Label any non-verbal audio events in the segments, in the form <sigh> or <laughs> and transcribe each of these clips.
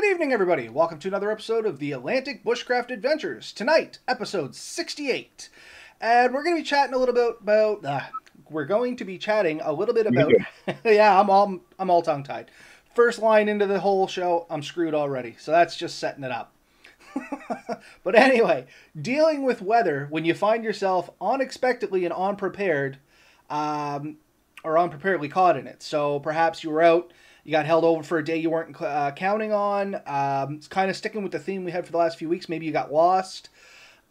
Good evening, everybody. Welcome to another episode of the Atlantic Bushcraft Adventures. Tonight, episode 68. And we're going to be chatting a little bit about. Uh, we're going to be chatting a little bit about. <laughs> yeah, I'm all I'm all tongue tied. First line into the whole show, I'm screwed already. So that's just setting it up. <laughs> but anyway, dealing with weather when you find yourself unexpectedly and unprepared, um, or unpreparedly caught in it. So perhaps you were out you got held over for a day you weren't uh, counting on. Um, it's kind of sticking with the theme we had for the last few weeks. Maybe you got lost.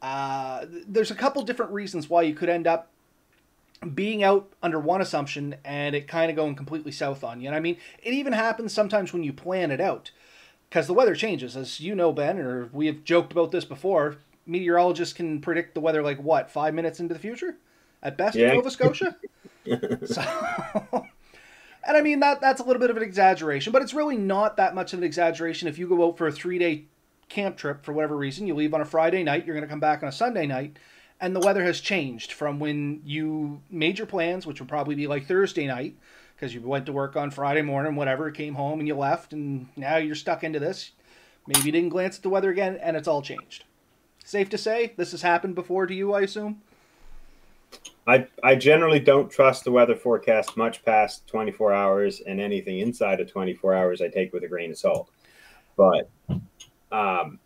Uh, there's a couple different reasons why you could end up being out under one assumption and it kind of going completely south on you. And I mean, it even happens sometimes when you plan it out because the weather changes. As you know, Ben, or we have joked about this before, meteorologists can predict the weather like what, five minutes into the future at best yeah. in Nova Scotia? <laughs> so. <laughs> And I mean that that's a little bit of an exaggeration, but it's really not that much of an exaggeration if you go out for a three day camp trip for whatever reason. You leave on a Friday night, you're going to come back on a Sunday night, and the weather has changed from when you made your plans, which would probably be like Thursday night, because you went to work on Friday morning, whatever, came home and you left, and now you're stuck into this. Maybe you didn't glance at the weather again, and it's all changed. Safe to say, this has happened before to you, I assume? I, I generally don't trust the weather forecast much past 24 hours, and anything inside of 24 hours I take with a grain of salt. But um,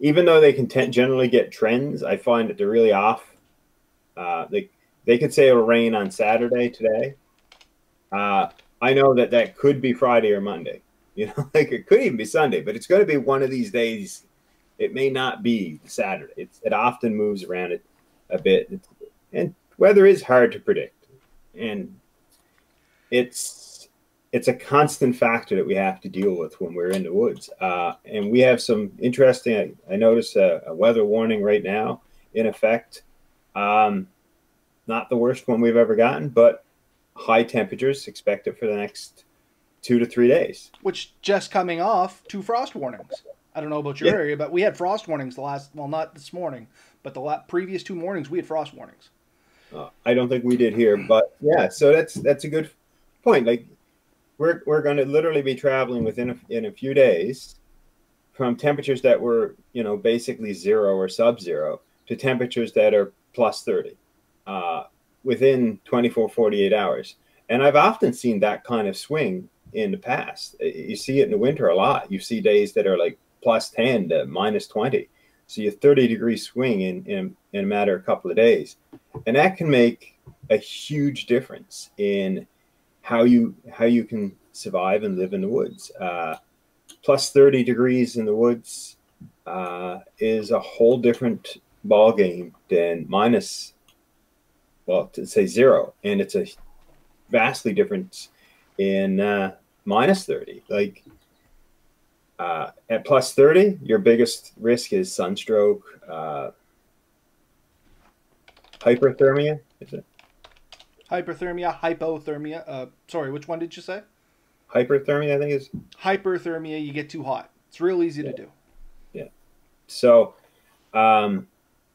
even though they can t- generally get trends, I find that they're really off. Uh, they they could say it'll rain on Saturday today. Uh, I know that that could be Friday or Monday. <laughs> You know, like it could even be Sunday, but it's going to be one of these days. It may not be Saturday. It's, it often moves around it a bit. It's, and weather is hard to predict, and it's it's a constant factor that we have to deal with when we're in the woods. Uh, and we have some interesting. I, I notice a, a, weather warning right now in effect. Um, not the worst one we've ever gotten, but high temperatures expected for the next two to three days. Which just coming off two frost warnings. I don't know about your yeah. area, but we had frost warnings the last. Well, not this morning, but the previous two mornings we had frost warnings. I don't think we did here, but yeah. So that's that's a good point. Like we're we're going to literally be traveling within a, in a few days from temperatures that were you know basically zero or sub-zero to temperatures that are plus 30 uh, within 24 48 hours and i've often seen that kind of swing in the past you see it in the winter a lot you see days that are like plus 10 to minus 20 so you 30 degree swing in, in, in a matter of a couple of days. And that can make a huge difference in how you how you can survive and live in the woods. Uh, plus 30 degrees in the woods uh, is a whole different ball game than minus well to say zero and it's a vastly different in uh, minus 30 like uh, at plus 30, your biggest risk is sunstroke, uh, hyperthermia. Is it? Hyperthermia, hypothermia. Uh, sorry, which one did you say? Hyperthermia, I think is. Hyperthermia, you get too hot. It's real easy yeah. to do. Yeah. So, um,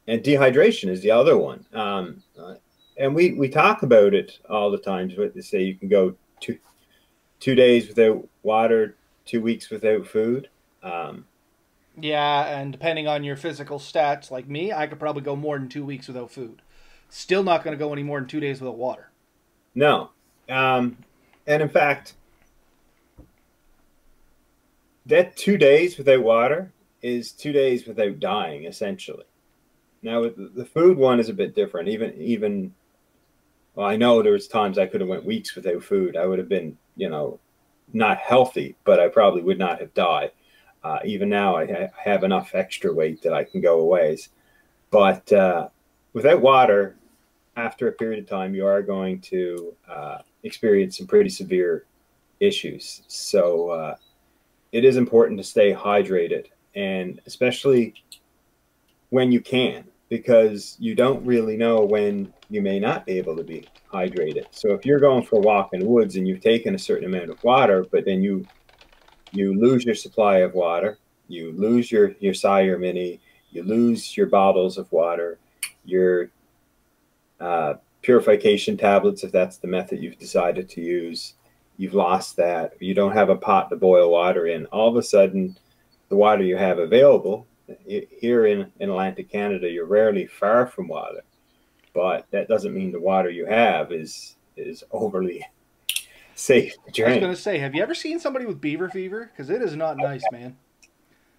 and dehydration is the other one. Um, uh, and we, we talk about it all the time. What they say you can go two, two days without water, two weeks without food. Um, yeah, and depending on your physical stats, like me, I could probably go more than two weeks without food. Still not going to go any more than two days without water. No. Um, and in fact, that two days without water is two days without dying, essentially. Now, the food one is a bit different. Even, even, well, I know there was times I could have went weeks without food. I would have been, you know, not healthy, but I probably would not have died. Uh, even now, I, I, have enough extra weight that I can go a ways. But uh, without water, after a period of time, you are going to uh, experience some pretty severe issues. So uh, it is important to stay hydrated, and especially when you can, because you don't really know when you may not be able to be hydrated. So if you're going for a walk in the woods and you've taken a certain amount of water, but then you you lose your supply of water, you lose your your Sawyer Mini, you lose your bottles of water, your uh, purification tablets, if that's the method you've decided to use, you've lost that, you don't have a pot to boil water in, all of a sudden, the water you have available here in, in Atlantic Canada, you're rarely far from water, but that doesn't mean the water you have is is overly <laughs> safe to drink. I was going to say, have you ever seen somebody with beaver fever? Because it is not nice, man.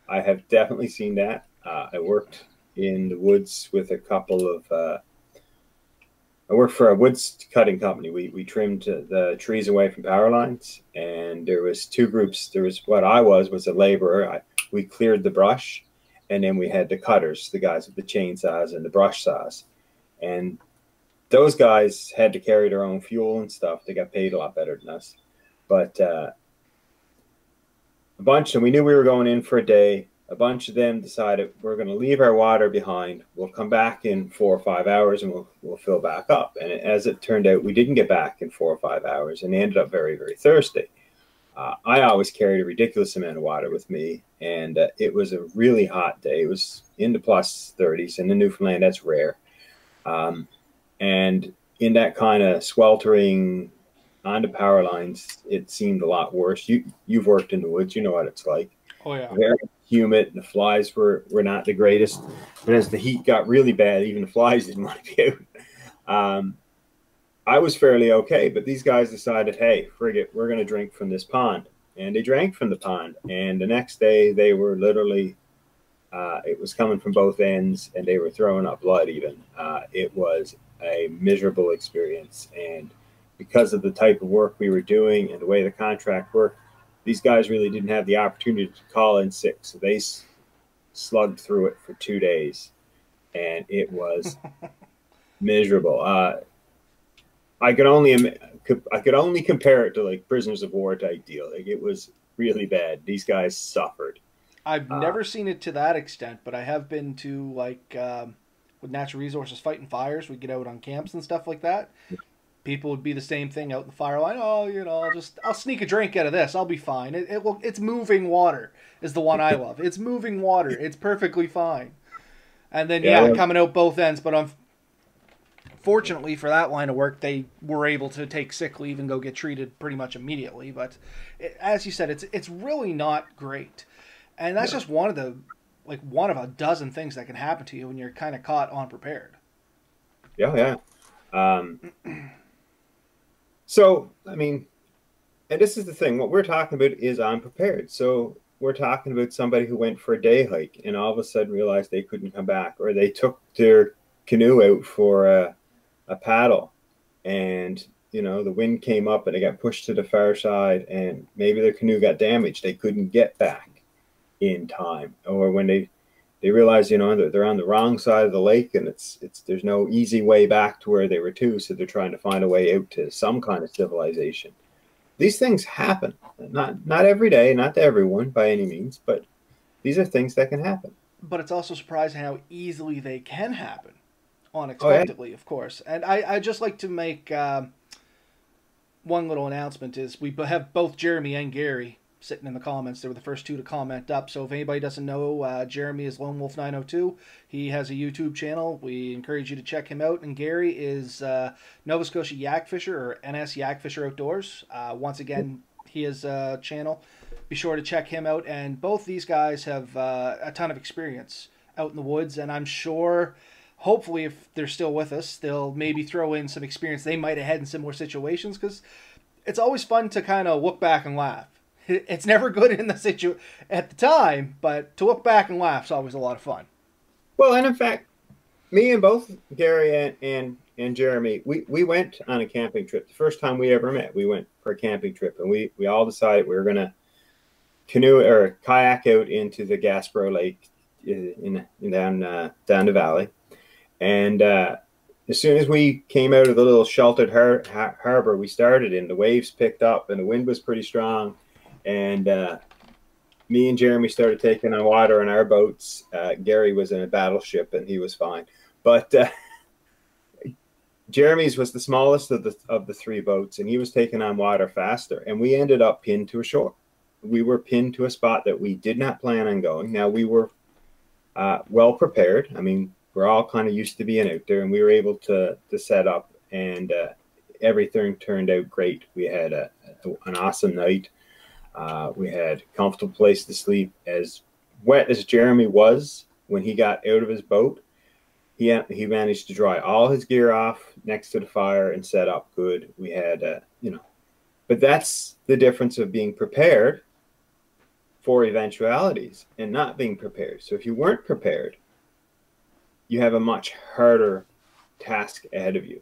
I have definitely seen that. Uh, I worked in the woods with a couple of. Uh, I worked for a woods cutting company. We we trimmed the trees away from power lines, and there was two groups. There was what I was was a laborer. I, we cleared the brush, and then we had the cutters, the guys with the chainsaws and the brush saws, and those guys had to carry their own fuel and stuff. They got paid a lot better than us, but uh, a bunch, and we knew we were going in for a day. A bunch of them decided we're going to leave our water behind. We'll come back in four or five hours and we'll, we'll fill back up. And as it turned out, we didn't get back in four or five hours and they ended up very, very thirsty. Uh, I always carried a ridiculous amount of water with me, and uh, it was a really hot day. It was in the plus 30s, and in Newfoundland, that's rare. Um, and in that kind of sweltering on the power lines, it seemed a lot worse. You you've worked in the woods, you know what it's like. Oh yeah. Very humid. The flies were were not the greatest, but as the heat got really bad, even the flies didn't <laughs> want to be out. Um, I was fairly okay, but these guys decided, hey, frigate, we're going to drink from this pond, and they drank from the pond. And the next day, they were literally, uh, it was coming from both ends, and they were throwing up blood. Even uh, it was a miserable experience, and because of the type of work we were doing and the way the contract worked, these guys really didn't have the opportunity to call in sick. So they slugged through it for two days, and it was <laughs> miserable. Uh, I could only I could only compare it to like prisoners of war type deal. Like it was really bad. These guys suffered. I've uh, never seen it to that extent, but I have been to like um, with natural resources fighting fires. We get out on camps and stuff like that people would be the same thing out in the fire line. Oh, you know, I'll just I'll sneak a drink out of this. I'll be fine. It, it will. It's moving water is the one I <laughs> love. It's moving water. It's perfectly fine. And then yeah, yeah coming out both ends. But unfortunately for that line of work, they were able to take sick leave and go get treated pretty much immediately. But it, as you said, it's it's really not great. And that's yeah. just one of the like one of a dozen things that can happen to you when you're kind of caught unprepared. Yeah, yeah. Um, <clears throat> so, I mean, and this is the thing what we're talking about is unprepared. So, we're talking about somebody who went for a day hike and all of a sudden realized they couldn't come back, or they took their canoe out for a, a paddle. And you know the wind came up and they got pushed to the far side and maybe their canoe got damaged. They couldn't get back in time. Or when they they realize you know they're, they're on the wrong side of the lake and it's it's there's no easy way back to where they were to so they're trying to find a way out to some kind of civilization. These things happen. Not not every day not to everyone by any means but these are things that can happen. But it's also surprising how easily they can happen unexpectedly oh, yeah. of course and i i just like to make um, one little announcement is we have both jeremy and gary sitting in the comments. They were the first two to comment up. So if anybody doesn't know, uh, Jeremy is Lone Wolf 902. He has a YouTube channel. We encourage you to check him out. And Gary is uh, Nova Scotia Yak Fisher or NS Yak Fisher Outdoors. Uh, once again, he has a channel. Be sure to check him out. And both these guys have uh, a ton of experience out in the woods. And I'm sure hopefully if they're still with us they'll maybe throw in some experience they might have had in similar situations because it's always fun to kind of look back and laugh it's never good in the situ at the time, but to look back and laugh is always a lot of fun. Well, and in fact, me and both Gary and and, and Jeremy, we, we went on a camping trip. The first time we ever met, we went for a camping trip, and we we all decided we were gonna canoe or kayak out into the Gaspereau Lake in, in down uh, down the valley, and. Uh, as soon as we came out of the little sheltered har- har- harbor we started in, the waves picked up and the wind was pretty strong and uh, me and Jeremy started taking on water in our boats. Uh, Gary was in a battleship and he was fine, but uh, <laughs> Jeremy's was the smallest of the of the three boats, and he was taking on water faster. And we ended up pinned to a shore. We were pinned to a spot that we did not plan on going. Now we were uh, well prepared. I mean, we're all kind of used to being out there, and we were able to to set up, and uh, everything turned out great. We had a, an awesome night. Uh, we had a comfortable place to sleep. As wet as Jeremy was when he got out of his boat, he he managed to dry all his gear off next to the fire and set up good. We had, uh, you know, but that's the difference of being prepared for eventualities and not being prepared. So if you weren't prepared, you have a much harder task ahead of you.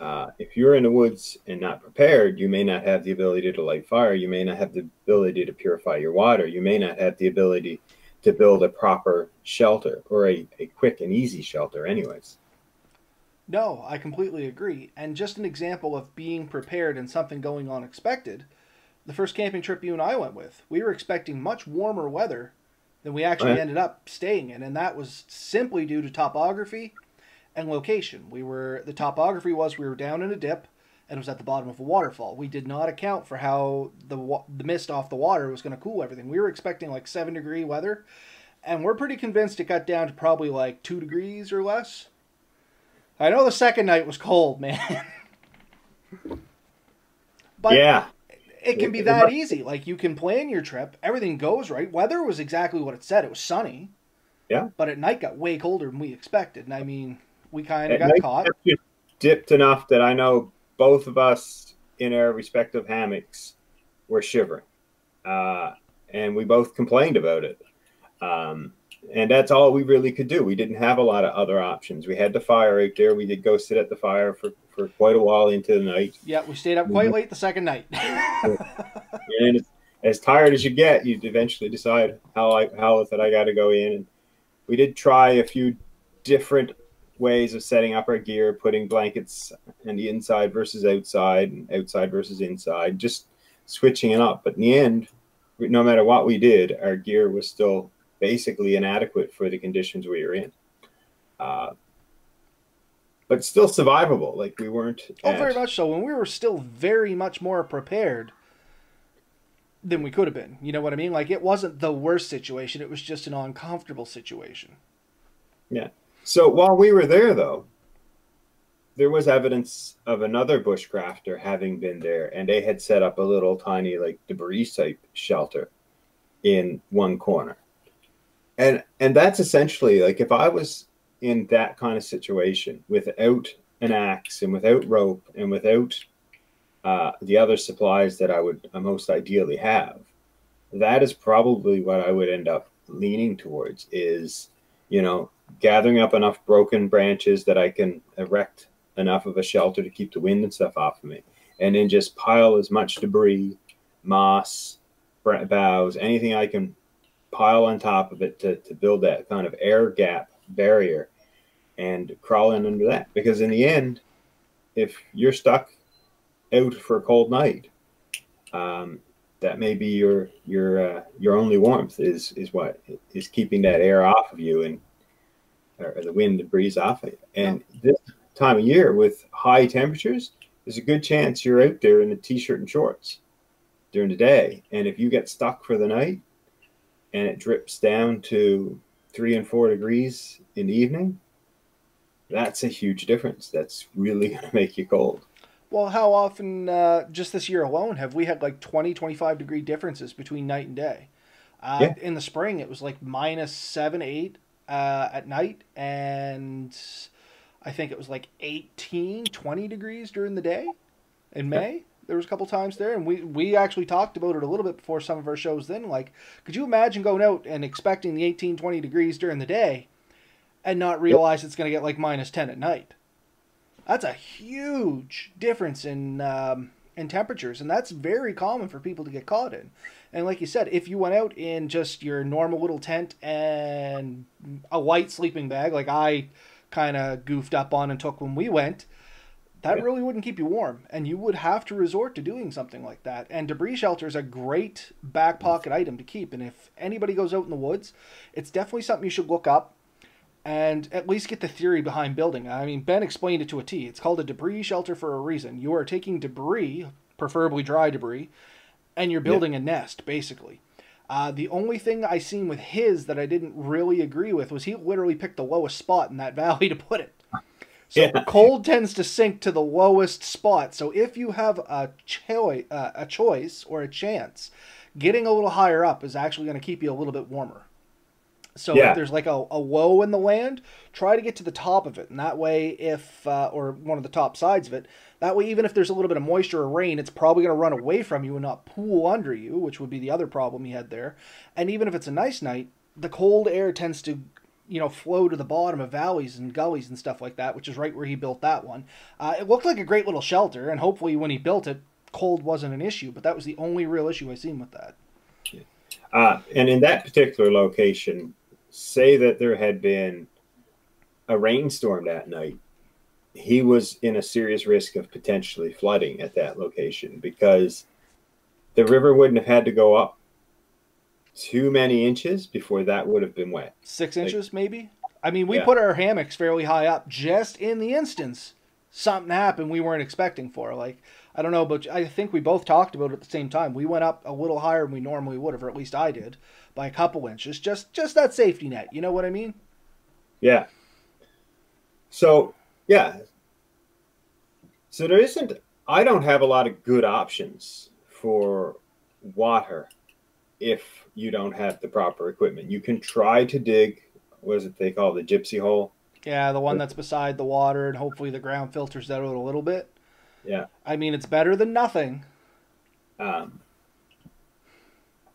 Uh, if you're in the woods and not prepared, you may not have the ability to light fire. You may not have the ability to purify your water. You may not have the ability to build a proper shelter or a, a quick and easy shelter, anyways. No, I completely agree. And just an example of being prepared and something going unexpected the first camping trip you and I went with, we were expecting much warmer weather than we actually ended up staying in. And that was simply due to topography and location. We were the topography was we were down in a dip and it was at the bottom of a waterfall. We did not account for how the the mist off the water was going to cool everything. We were expecting like 7 degree weather and we're pretty convinced it got down to probably like 2 degrees or less. I know the second night was cold, <laughs> man. but yeah. It can be that easy. Like you can plan your trip, everything goes right. Weather was exactly what it said. It was sunny. Yeah. But at night got way colder than we expected. And I mean, we kind of got caught. Dipped enough that I know both of us in our respective hammocks were shivering, uh, and we both complained about it. Um, and that's all we really could do. We didn't have a lot of other options. We had the fire out there. We did go sit at the fire for, for quite a while into the night. Yeah, we stayed up quite mm-hmm. late the second night. <laughs> and as tired as you get, you eventually decide how I how that I got to go in. And we did try a few different ways of setting up our gear, putting blankets on the inside versus outside, and outside versus inside, just switching it up. But in the end, no matter what we did, our gear was still basically inadequate for the conditions we were in. Uh, but still survivable. Like we weren't. Oh, at... very much so. When we were still very much more prepared than we could have been. You know what I mean? Like it wasn't the worst situation. It was just an uncomfortable situation. Yeah. So while we were there, though, there was evidence of another bushcrafter having been there, and they had set up a little tiny, like debris type shelter in one corner. And and that's essentially like if I was in that kind of situation without an axe and without rope and without uh, the other supplies that I would most ideally have, that is probably what I would end up leaning towards. Is you know gathering up enough broken branches that I can erect enough of a shelter to keep the wind and stuff off of me, and then just pile as much debris, moss, boughs, anything I can pile on top of it to, to build that kind of air gap barrier and crawl in under that. Because in the end, if you're stuck out for a cold night, um, that may be your your uh, your only warmth is is what is keeping that air off of you and or the wind and breeze off of you. And this time of year with high temperatures, there's a good chance you're out there in a t-shirt and shorts during the day. And if you get stuck for the night and it drips down to three and four degrees in the evening, that's a huge difference. That's really <laughs> going to make you cold. Well, how often, uh, just this year alone, have we had like 20, 25 degree differences between night and day? Uh, yeah. In the spring, it was like minus seven, eight uh, at night, and I think it was like 18, 20 degrees during the day in May. There was a couple times there, and we, we actually talked about it a little bit before some of our shows then. Like, could you imagine going out and expecting the 18, 20 degrees during the day and not realize it's going to get like minus 10 at night? That's a huge difference in um, in temperatures, and that's very common for people to get caught in. And like you said, if you went out in just your normal little tent and a white sleeping bag, like I kind of goofed up on and took when we went, that yeah. really wouldn't keep you warm. And you would have to resort to doing something like that. And debris shelter is a great back pocket item to keep. And if anybody goes out in the woods, it's definitely something you should look up and at least get the theory behind building. I mean, Ben explained it to a T. It's called a debris shelter for a reason. You are taking debris, preferably dry debris, and you're building yeah. a nest, basically. Uh, the only thing I seen with his that I didn't really agree with was he literally picked the lowest spot in that <laughs> valley to put it. So Yeah. cold tends to sink to the lowest spot. So if you have a choice, uh, a choice or a chance, getting a little higher up is actually going to keep you a little bit warmer. So Yeah. if there's like a, a low in the land, try to get to the top of it, and that way, if uh, or one of the top sides of it, that way, even if there's a little bit of moisture or rain, it's probably going to run away from you and not pool under you, which would be the other problem you had there. And even if it's a nice night, the cold air tends to you know, flow to the bottom of valleys and gullies and stuff like that, which is right where he built that one. Uh, it looked like a great little shelter, and hopefully, when he built it, cold wasn't an issue. But that was the only real issue I seen with that. Uh, and in that particular location, say that there had been a rainstorm that night, he was in a serious risk of potentially flooding at that location because the river wouldn't have had to go up too many inches before that would have been wet. Six Like- inches, maybe. I mean, we Yeah. put our hammocks fairly high up, just in the instance something happened we weren't expecting for. Like, I don't know, but I think we both talked about it at the same time. We went up a little higher than we normally would have, or at least I did, by a couple inches. Just, just that safety net. You know what I mean? Yeah. So, yeah. So there isn't, I don't have a lot of good options for water if you don't have the proper equipment. You can try to dig, what is it they call it, the gypsy hole? Yeah, the one that's beside the water, and hopefully the ground filters that out a little bit. Yeah. I mean, it's better than nothing. Um,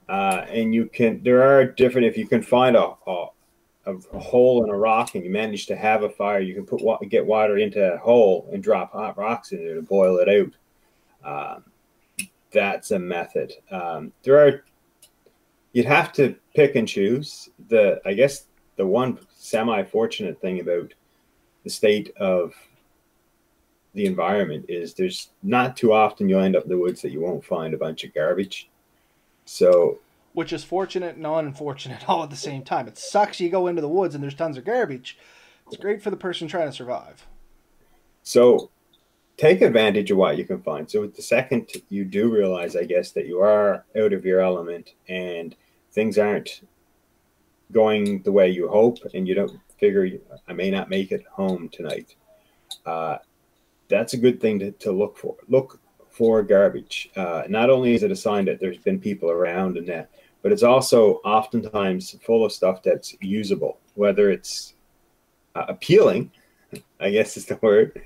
uh, and you can, there are different, if you can find a, a, a hole in a rock and you manage to have a fire, you can put get water into that hole and drop hot rocks in there to boil it out. Um, that's a method. Um, there are, you'd have to pick and choose. The, I guess, the one semi fortunate thing about the state of the environment is there's not too often you'll end up in the woods that you won't find a bunch of garbage. So which is fortunate and unfortunate <laughs> all at the same time. It sucks you go into the woods and there's tons of garbage. It's great for the person trying to survive. so take advantage of what you can find. So the second you do realize, I guess, that you are out of your element and things aren't going the way you hope, and you don't figure I may not make it home tonight. Uh, that's a good thing to, to look for. Look for garbage. Uh, not only is it a sign that there's been people around and that, but it's also oftentimes full of stuff that's usable, whether it's uh, appealing, <laughs> I guess is the word.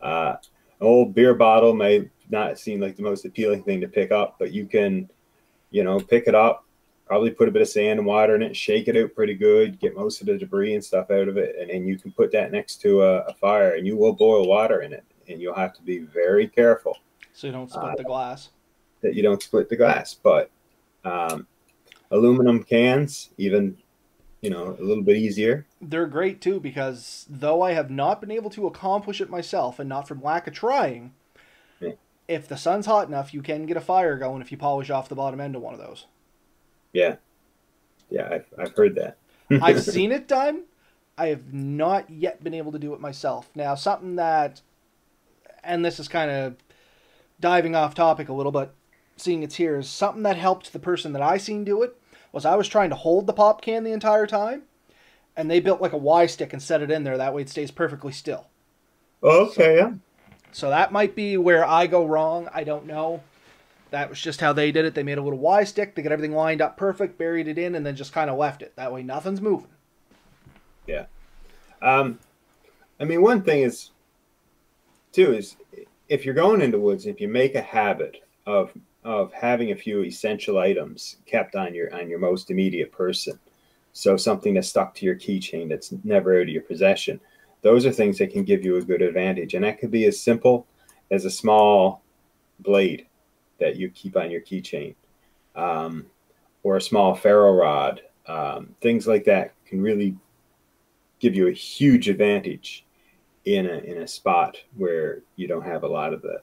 Uh, old beer bottle may not seem like the most appealing thing to pick up, but you can, you know, pick it up, probably put a bit of sand and water in it, shake it out pretty good, get most of the debris and stuff out of it, and then you can put that next to a, a fire and you will boil water in it. And you'll have to be very careful So you don't split Uh, the glass. that you don't split the glass. But um, aluminum cans, even, you know, a little bit easier. They're great too because though I have not been able to accomplish it myself and not from lack of trying, Yeah. if the sun's hot enough, you can get a fire going if you polish off the bottom end of one of those. Yeah. Yeah, I've, I've heard that. <laughs> I've <laughs> seen it done. I have not yet been able to do it myself. Now, something that, and this is kind of diving off topic a little, but seeing it's here is something that helped the person that I seen do it was I was trying to hold the pop can the entire time, and they built like a Y stick and set it in there. That way it stays perfectly still. Oh, okay, yeah. So that might be where I go wrong. I don't know. That was just how they did it. They made a little Y stick. They got everything lined up perfect, buried it in, and then just kind of left it. That way nothing's moving. Yeah. Um, I mean, one thing is, too, is if you're going into woods, if you make a habit of of having a few essential items kept on your on your most immediate person, so something that's stuck to your keychain that's never out of your possession, those are things that can give you a good advantage, and that could be as simple as a small blade that you keep on your keychain, um, or a small ferro rod. Um, things like that can really give you a huge advantage in a in a spot where you don't have a lot of the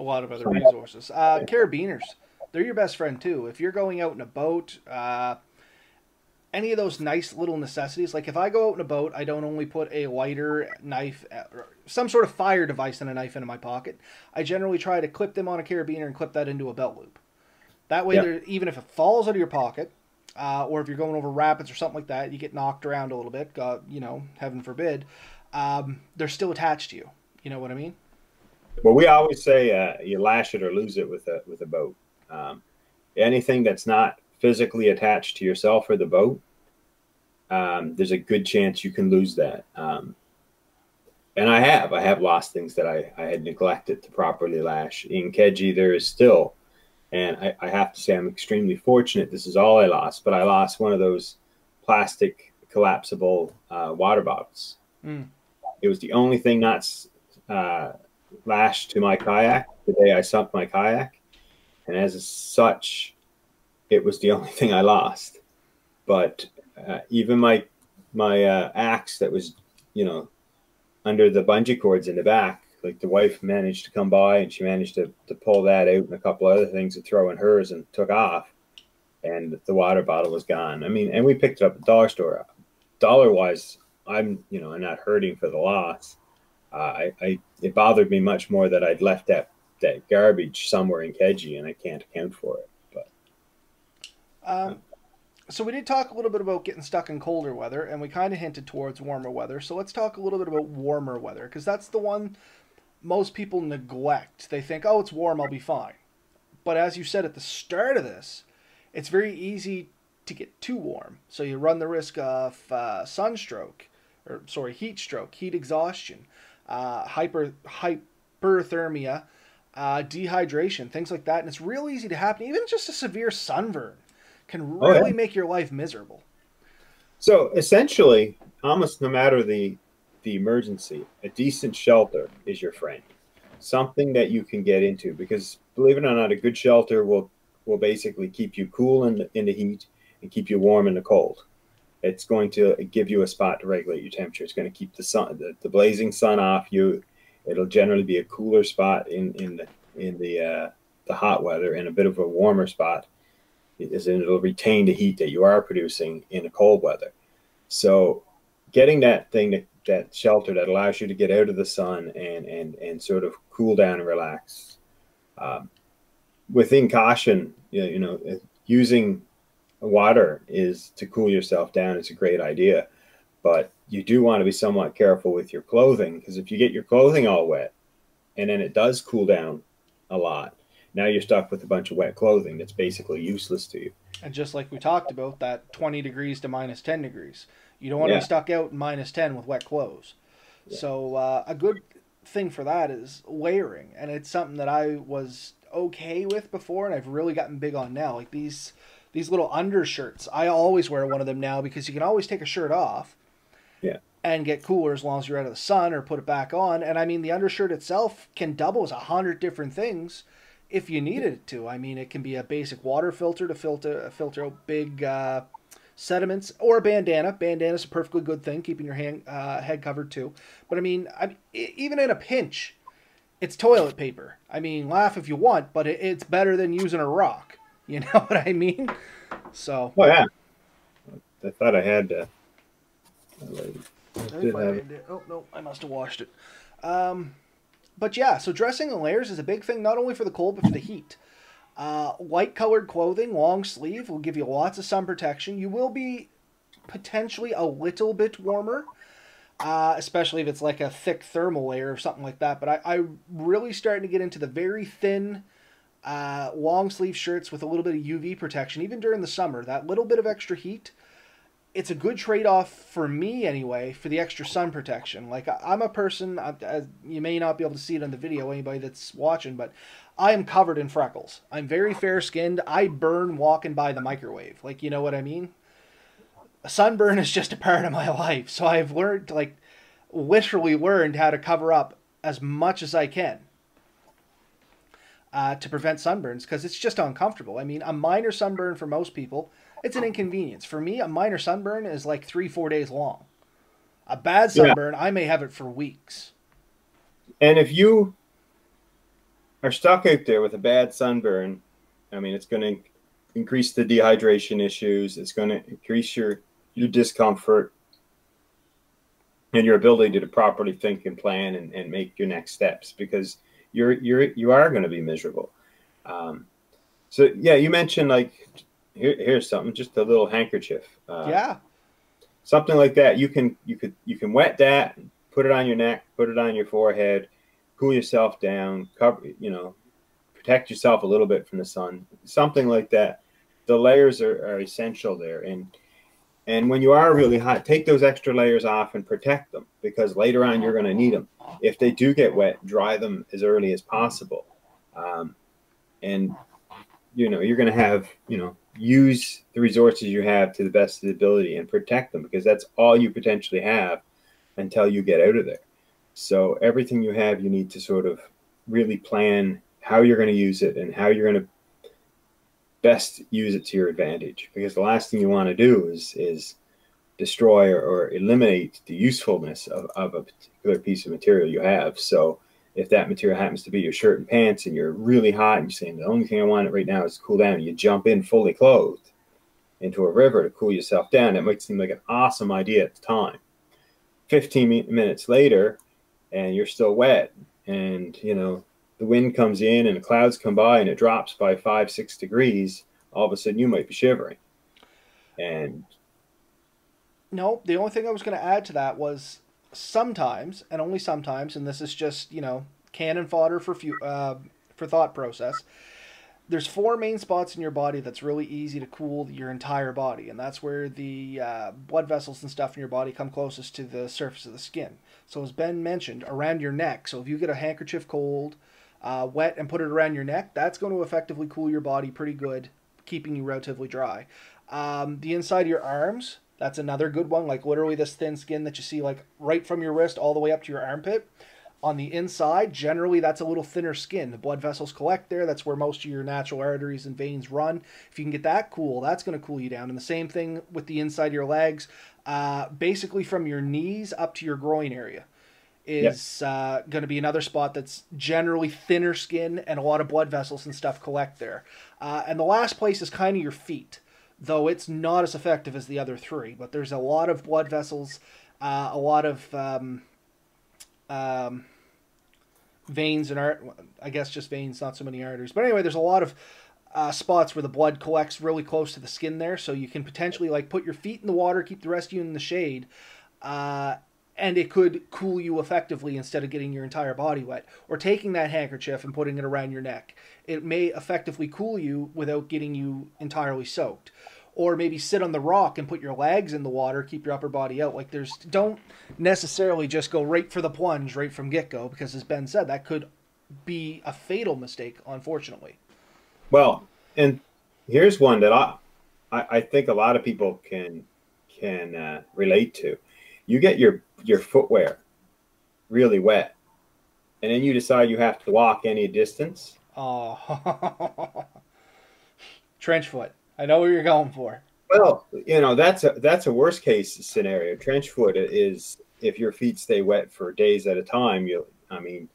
a lot of other resources. Uh, carabiners, they're your best friend too. If you're going out in a boat, uh, any of those nice little necessities, like if I go out in a boat, I don't only put a lighter, knife, uh, some sort of fire device and a knife into my pocket. I generally try to clip them on a carabiner and clip that into a belt loop. That way, there, even if it falls out of your pocket, uh, or if you're going over rapids or something like that, you get knocked around a little bit. God, you know, heaven forbid. Um, they're still attached to you. You know what I mean? Well, we always say uh, you lash it or lose it with a with a boat. Um, anything that's not physically attached to yourself or the boat, um, there's a good chance you can lose that. Um, and I have, I have lost things that I, I had neglected to properly lash. In Keji, there is still, and I, I have to say I'm extremely fortunate. This is all I lost, but I lost one of those plastic collapsible uh, water bottles. Mm. It was the only thing not uh, lashed to my kayak the day I sunk my kayak. And as such, it was the only <laughs> thing I lost. But uh, even my my uh, axe that was, you know, under the bungee cords in the back, like the wife managed to come by and she managed to, to pull that out and a couple other things to throw in hers and took off. And the water bottle was gone. I mean, and we picked it up at the dollar store. Dollar wise, I'm, you know, I'm not hurting for the loss. Uh, I, I, it bothered me much more that I'd left that, that garbage somewhere in Keji and I can't account for it. But, um, so we did talk a little bit about getting stuck in colder weather, and we kind of hinted towards warmer weather. So let's talk a little bit about warmer weather, because that's the one most people neglect. They think, oh, it's warm, I'll be fine. But as you said at the start of this, it's very easy to get too warm. So you run the risk of uh, sunstroke, or sorry, heat stroke, heat exhaustion, uh, hyper hyperthermia, uh, dehydration, things like that. And it's real easy to happen, even just a severe sunburn can really oh, yeah. make your life miserable. So essentially, almost no matter the the emergency, a decent shelter is your friend. Something that you can get into because believe it or not, a good shelter will will basically keep you cool in the, in the heat and keep you warm in the cold. It's going to give you a spot to regulate your temperature. It's going to keep the sun, the, the blazing sun off you. It'll generally be a cooler spot in in the in the uh, the hot weather and a bit of a warmer spot is it'll retain the heat that you are producing in the cold weather. So getting that thing that, that shelter that allows you to get out of the sun and and and sort of cool down and relax. Um, within caution, you know, you know, using water is to cool yourself down. It's a great idea, but you do want to be somewhat careful with your clothing because if you get your clothing all wet and then it does cool down a lot, now you're stuck with a bunch of wet clothing that's basically useless to you. And just like we talked about, that 20 degrees to minus 10 degrees. You don't want yeah. to be stuck out in minus 10 with wet clothes. Yeah. So uh, a good thing for that is layering. And it's something that I was okay with before and I've really gotten big on now. Like these these little undershirts. I always wear one of them now because you can always take a shirt off. Yeah. And get cooler as long as you're out of the sun or put it back on. And I mean the undershirt itself can double as a hundred different things if you needed it to. I mean, it can be a basic water filter to filter filter out big uh, sediments, or a bandana. Bandana is a perfectly good thing, keeping your hand uh, head covered too. But I mean, I, even in a pinch, it's toilet paper. I mean, laugh if you want, but it, it's better than using a rock. <laughs> You know what I mean? So. Oh yeah. I thought I had. Uh, I did have... Oh no, I must have washed it. Um, but yeah, so dressing in layers is a big thing, not only for the cold, but for the heat. Uh, light colored clothing, long sleeve, will give you lots of sun protection. You will be potentially a little bit warmer, uh, especially if it's like a thick thermal layer or something like that. But I, I'm really starting to get into the very thin, uh, long sleeve shirts with a little bit of UV protection, even during the summer. That little bit of extra heat it's a good trade off for me anyway for the extra sun protection. Like I'm a person, I, you may not be able to see it on the video, anybody that's watching, but I am covered in freckles. I'm very fair skinned. I burn walking by the microwave. Like you know what I mean? A sunburn is just a part of my life, so I've learned like literally learned how to cover up as much as I can. Uh, to prevent sunburns because it's just uncomfortable. I mean, a minor sunburn for most people it's an inconvenience. For me, a minor sunburn is like three, four days long. A bad sunburn, yeah. I may have it for weeks. And if you are stuck out there with a bad sunburn, I mean, it's going to increase the dehydration issues. It's going to increase your your discomfort and your ability to properly think and plan and, and make your next steps because you're you're you are going to be miserable. Um, so yeah, you mentioned like here, here's something, just a little handkerchief. Uh, yeah. Something like that. You can you could you can wet that, put it on your neck, put it on your forehead, cool yourself down, cover you know, protect yourself a little bit from the sun. Something like that. The layers are, are essential there. And and when you are really hot, take those extra layers off and protect them because later on you're going to need them. If they do get wet, dry them as early as possible. Um, and you know you're going to have you know use the resources you have to the best of the ability and protect them because that's all you potentially have until you get out of there. So everything you have, you need to sort of really plan how you're going to use it and how you're going to best use it to your advantage. Because the last thing you want to do is is destroy or, or eliminate the usefulness of, of a particular piece of material you have. So if that material happens to be your shirt and pants and you're really hot and you're saying the only thing I want right now is to cool down, you jump in fully clothed into a river to cool yourself down. It might seem like an awesome idea at the time. 15 minutes later, and you're still wet, and you know the wind comes in and the clouds come by and it drops by five, six degrees. All of a sudden, you might be shivering. And no, the only thing I was going to add to that was sometimes, and only sometimes, and this is just you know cannon fodder for few, uh, for thought process. There's four main spots in your body that's really easy to cool your entire body, and that's where the uh, blood vessels and stuff in your body come closest to the surface of the skin. So as Ben mentioned, around your neck. So if you get a handkerchief cold, uh, wet, and put it around your neck, that's going to effectively cool your body pretty good, keeping you relatively dry. Um, the inside of your arms, that's another good one. Like literally this thin skin that you see like right from your wrist all the way up to your armpit. On the inside, generally that's a little thinner skin. The blood vessels collect there. That's where most of your natural arteries and veins run. If you can get that cool, that's going to cool you down. And the same thing with the inside of your legs, uh, basically from your knees up to your groin area is yep. uh, going to be another spot that's generally thinner skin and a lot of blood vessels and stuff collect there. Uh, and the last place is kind of your feet though it's not as effective as the other three. But there's a lot of blood vessels, uh, a lot of um, um, veins and art. I guess just veins, not so many arteries. But anyway, there's a lot of uh, spots where the blood collects really close to the skin there, so you can potentially like put your feet in the water, keep the rest of you in the shade. Uh, and it could cool you effectively instead of getting your entire body wet. Or taking that handkerchief and putting it around your neck. It may effectively cool you without getting you entirely soaked. Or maybe sit on the rock and put your legs in the water, keep your upper body out. Like there's don't necessarily just go right for the plunge right from get go because as Ben said, that could be a fatal mistake, unfortunately. Well, and here's one that I I, I think a lot of people can can uh, relate to. You get your your footwear really wet, and then you decide you have to walk any distance. Oh, <laughs> trench foot. I know where you're going for. Well, you know that's a that's a worst case scenario. Trench foot is if your feet stay wet for days at a time. You, I mean,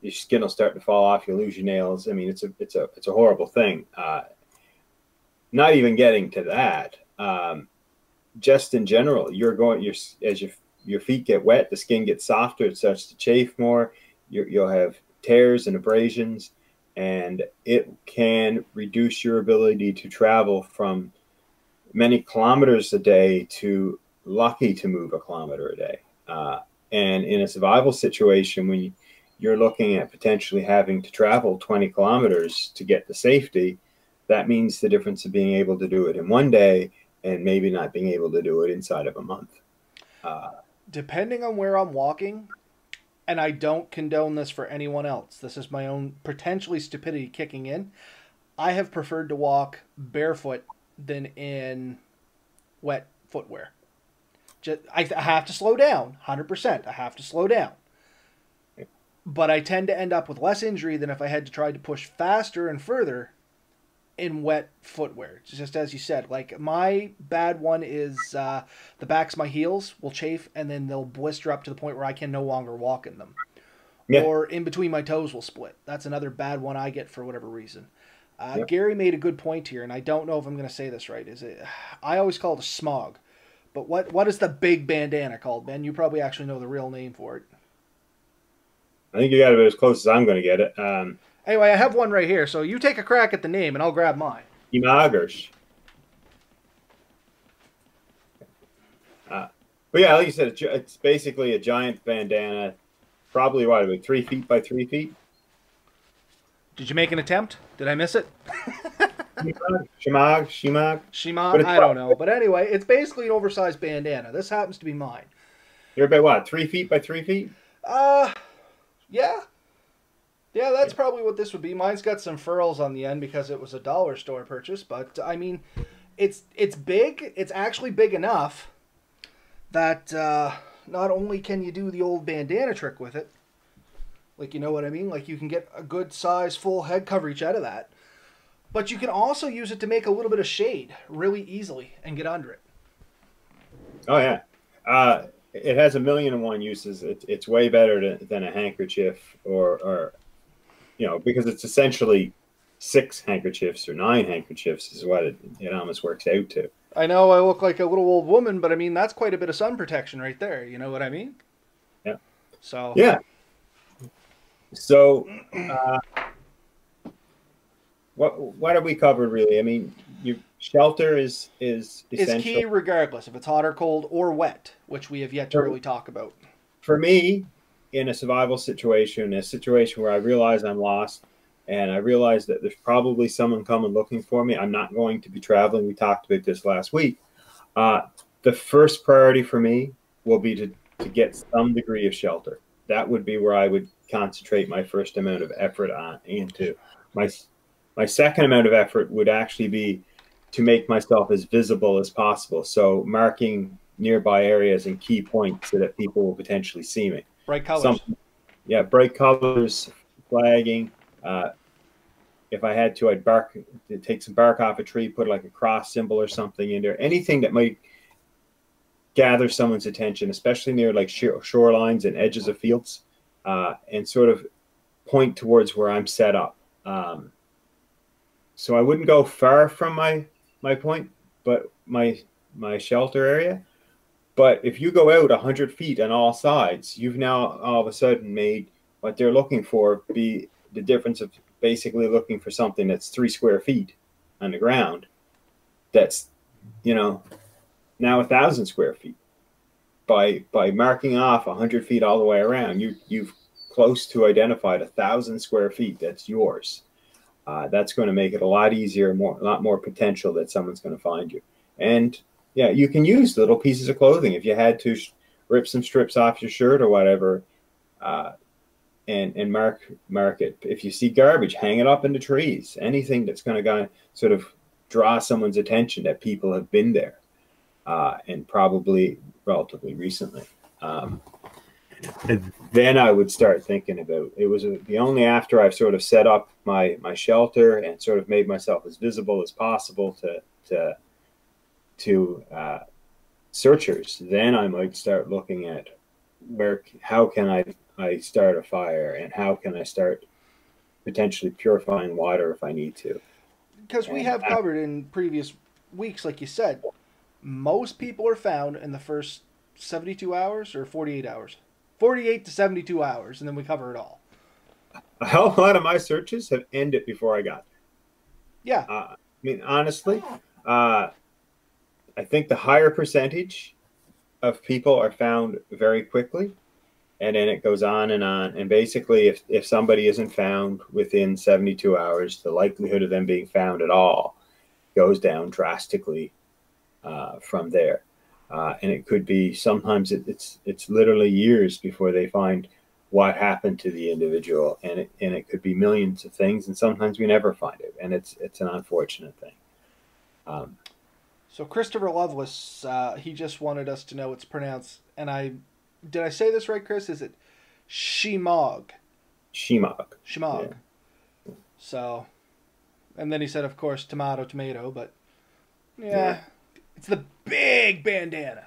your skin will start to fall off. You lose your nails. I mean, it's a it's a it's a horrible thing. Uh, not even getting to that. Um, just in general, you're going. You're as your your feet get wet, the skin gets softer. It starts to chafe more. you will have tears and abrasions, and it can reduce your ability to travel from many kilometers a day to lucky to move a kilometer a day. Uh, and in a survival situation, when you're looking at potentially having to travel 20 kilometers to get to safety, that means the difference of being able to do it in one day and maybe not being able to do it inside of a month. Uh, Depending on where I'm walking, and I don't condone this for anyone else, this is my own potentially stupidity kicking in. I have preferred to walk barefoot than in wet footwear. Just, I, I have to slow down, 100%. I have to slow down. But I tend to end up with less injury than if I had to try to push faster and further in wet footwear. Just as you said, like my bad one is uh, the backs of my heels will chafe and then they'll blister up to the point where I can no longer walk in them. Yeah. Or in between my toes will split. That's another bad one I get for whatever reason. Uh, yep. Gary made a good point here, and I don't know if I'm going to say this right. Is it? I always call it a smog, but what what is the big bandana called, Ben? You probably actually know the real name for it. I think you got it as close as I'm going to get it. Um, Anyway, I have one right here, so you take a crack at the name and I'll grab mine. Imagers. Uh, but yeah, like you said, it's basically a giant bandana, probably what, about three feet by three feet. Did you make an attempt? Did I miss it? Shimag, Shimag, Shimag. I don't know, but anyway, it's basically an oversized bandana. This happens to be mine. You're about what, three feet by three feet? Uh, yeah, yeah, that's probably what this would be. Mine's got some furls on the end because it was a dollar store purchase, but I mean, it's it's big. It's actually big enough that uh, not only can you do the old bandana trick with it, like you know what I mean, like you can get a good size full head coverage out of that, but you can also use it to make a little bit of shade really easily and get under it. Oh yeah, uh, it has a million and one uses. It, it's way better to, than a handkerchief or or you know, because it's essentially six handkerchiefs or nine handkerchiefs is what it, it almost works out to. I know I look like a little old woman, but I mean that's quite a bit of sun protection right there. You know what I mean? Yeah. So. Yeah. So, uh, what what have we covered really? I mean, your shelter is is essential. is key regardless if it's hot or cold or wet, which we have yet to for, really talk about. For me, in a survival situation, a situation where I realize I'm lost and I realize that there's probably someone coming looking for me, I'm not going to be traveling. We talked about this last week. Uh, the first priority for me will be to, to get some degree of shelter. That would be where I would concentrate my first amount of effort on into. My my second amount of effort would actually be to make myself as visible as possible. So marking nearby areas and key points so that people will potentially see me. Bright colors. Yeah, bright colors, flagging. Uh, if I had to, I'd bark, take some bark off a tree, put like a cross symbol or something in there. Anything that might gather someone's attention, especially near like shorelines and edges of fields, uh, and sort of point towards where I'm set up. Um, so I wouldn't go far from my my point, but my my shelter area. But if you go out 100 feet on all sides, you've now all of a sudden made what they're looking for be the difference of basically looking for something that's three square feet on the ground that's, you know, now a thousand square feet. By, by marking off 100 feet all the way around, you, you've close to identified a thousand square feet that's yours. Uh, that's going to make it a lot easier, more, a lot more potential that someone's going to find you. And yeah, you can use little pieces of clothing if you had to rip some strips off your shirt or whatever, uh, and and mark mark it. If you see garbage, hang it up in the trees. Anything that's going to sort of draw someone's attention that people have been there, uh, and probably relatively recently. Um, then I would start thinking about it was the only after I've sort of set up my my shelter and sort of made myself as visible as possible to to to uh, searchers, then I might start looking at where how can I I start a fire and how can I start potentially purifying water if I need to. Because we have covered in previous weeks, like you said, most people are found in the first 72 hours or 48 hours. 48 to 72 hours, and then we cover it all. A hell of a lot of my searches have ended before I got there. Yeah. Uh, I mean, honestly, uh, I think the higher percentage of people are found very quickly and then it goes on and on. And basically if, if somebody isn't found within 72 hours the likelihood of them being found at all goes down drastically uh, from there. Uh, and it could be sometimes it, it's it's literally years before they find what happened to the individual and it, and it could be millions of things and sometimes we never find it and it's it's an unfortunate thing. Um, so Christopher Lovelace, uh, he just wanted us to know it's pronounced, and I did I say this right, Chris? Is it Shemog? Shemog. Shemog. Yeah. So, and then he said, of course, tomato, tomato, but yeah, yeah. it's the big bandana.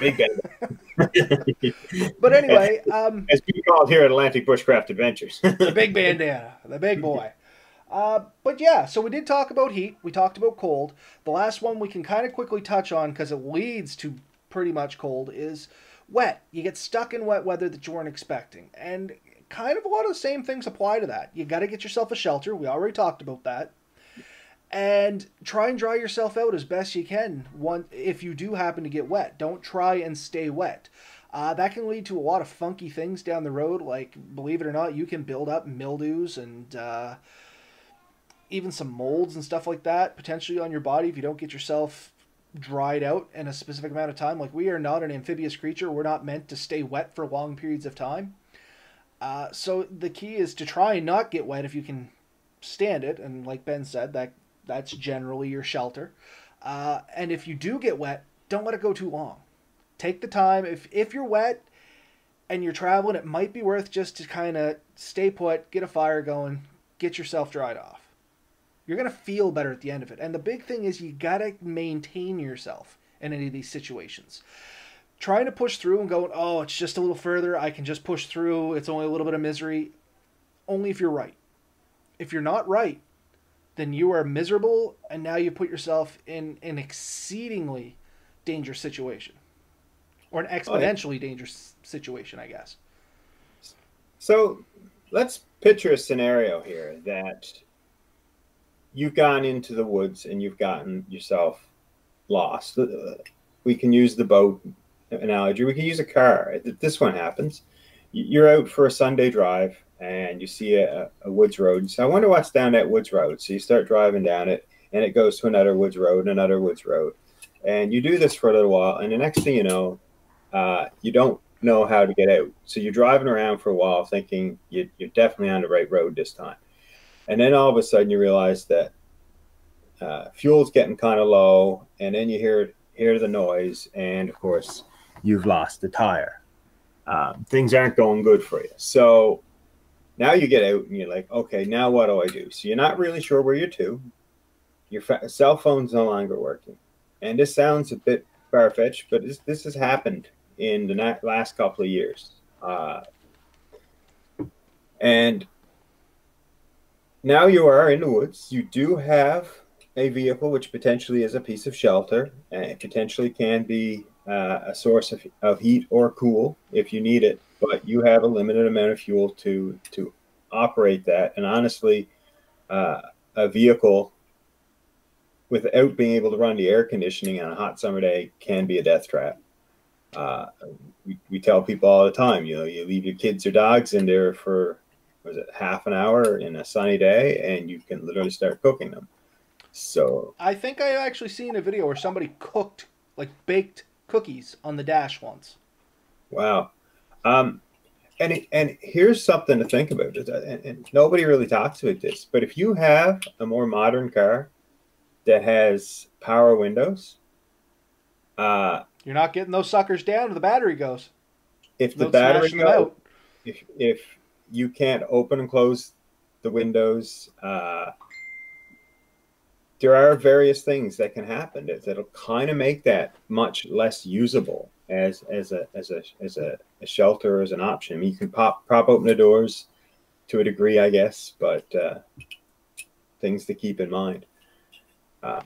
Big bandana. <laughs> but anyway, um, as we call it here at Atlantic Bushcraft Adventures, the big <laughs> bandana, the big boy. Uh, but yeah, so we did talk about heat. We talked about cold. The last one we can kind of quickly touch on because it leads to pretty much cold is wet. You get stuck in wet weather that you weren't expecting. And kind of a lot of the same things apply to that. You got to get yourself a shelter. We already talked about that. and try and dry yourself out as best you can. One, if you do happen to get wet, don't try and stay wet. Uh, that can lead to a lot of funky things down the road. Like, believe it or not, you can build up mildews and uh, even some molds and stuff like that potentially on your body if you don't get yourself dried out in a specific amount of time. Like, we are not an amphibious creature. We're not meant to stay wet for long periods of time. Uh, so the key is to try and not get wet if you can stand it. And like Ben said, that that's generally your shelter. Uh, and if you do get wet, don't let it go too long take the time. If if you're wet and you're traveling, it might be worth just to kind of stay put, get a fire going, get yourself dried off. You're gonna feel better at the end of it. And the big thing is you gotta maintain yourself in any of these situations. Trying to push through and going, oh, it's just a little further. I can just push through. It's only a little bit of misery. Only if you're right. If you're not right, then you are miserable, and now you put yourself in an exceedingly dangerous situation or an exponentially oh, yeah. dangerous situation, I guess. So let's picture a scenario here that you've gone into the woods and you've gotten yourself lost. We can use the boat analogy. We can use a car. This one happens. You're out for a Sunday drive and you see a, a woods road. So I wonder what's down that woods road. So you start driving down it and it goes to another woods road, and another woods road. And you do this for a little while. And the next thing you know, uh, you don't know how to get out. So you're driving around for a while thinking you, are definitely on the right road this time. And then all of a sudden you realize that uh, fuel's getting kind of low, and then you hear hear the noise, and of course you've lost the tire. Um, things aren't going good for you. So now you get out and you're like, okay, now what do I do? So you're not really sure where you're to. Your cell phone's no longer working, and this sounds a bit far fetched, but this, this has happened in the last couple of years. Uh, and now you are in the woods. You do have a vehicle which potentially is a piece of shelter and it potentially can be uh, a source of, of heat or cool if you need it, but you have a limited amount of fuel to to operate that. And honestly, uh, a vehicle without being able to run the air conditioning on a hot summer day can be a death trap. Uh, we, we tell people all the time, you know, you leave your kids or dogs in there for was it half an hour in a sunny day, and you can literally start cooking them. So I think I actually seen a video where somebody cooked like baked cookies on the dash once. Wow. Um, and and here's something to think about. And, and nobody really talks about this, but if you have a more modern car that has power windows, uh, you're not getting those suckers down the battery goes. If the battery goes, out if if you can't open and close the windows, uh, there are various things that can happen that, that'll kind of make that much less usable as as a as a as a, a shelter as an option. I mean, you can pop prop open the doors to a degree, I guess, but uh, things to keep in mind. Uh,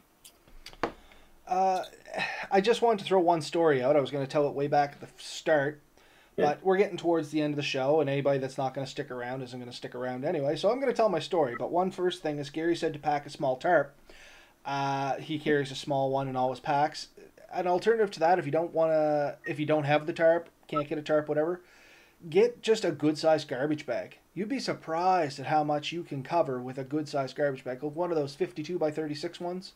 uh, I just wanted to throw one story out. I was going to tell it way back at the start. But we're getting towards the end of the show, and anybody that's not going to stick around isn't going to stick around anyway. So I'm going to tell my story. But one first thing is Gary said to pack a small tarp. Uh, he carries a small one all his packs. An alternative to that, if you don't want to, if you don't have the tarp, can't get a tarp, whatever, get just a good sized garbage bag. You'd be surprised at how much you can cover with a good sized garbage bag. One of those 52 by 36 ones.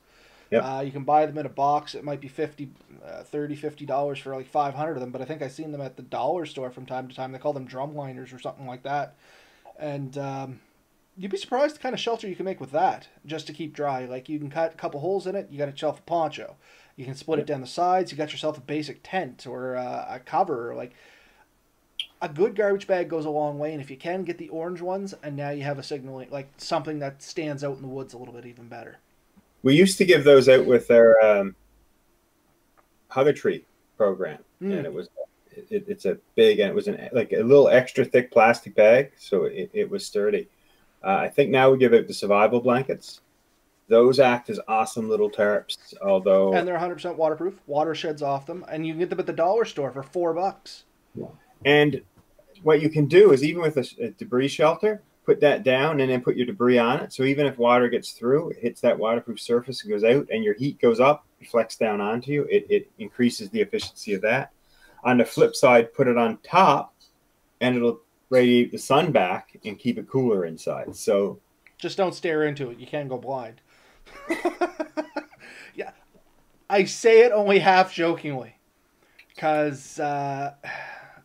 Yep. Uh, you can buy them in a box. It might be 50 uh, 30 50 dollars for like 500 of them, but I think I've seen them at the dollar store from time to time. They call them drum liners or something like that. And um, you'd be surprised the kind of shelter you can make with that just to keep dry. Like you can cut a couple holes in it, you got yourself a poncho. You can split yep. it down the sides, you got yourself a basic tent or uh, a cover. or Like a good garbage bag goes a long way, and if you can get the orange ones, and now you have a signaling like something that stands out in the woods a little bit even better. We used to give those out with our um, Hug Tree program, mm. and it was it, it's a big and it was an like a little extra thick plastic bag, so it, it was sturdy. Uh, I think now we give out the survival blankets. Those act as awesome little tarps, although and they're 100% waterproof. Water sheds off them, and you can get them at the dollar store for four bucks. And what you can do is even with a, a debris shelter, put that down and then put your debris on it. So even if water gets through, it hits that waterproof surface and goes out, and your heat goes up, reflects down onto you. It, it increases the efficiency of that. On the flip side, put it on top, and it'll radiate the sun back and keep it cooler inside. So just don't stare into it. You can't go blind. <laughs> yeah, I say it only half jokingly, because uh,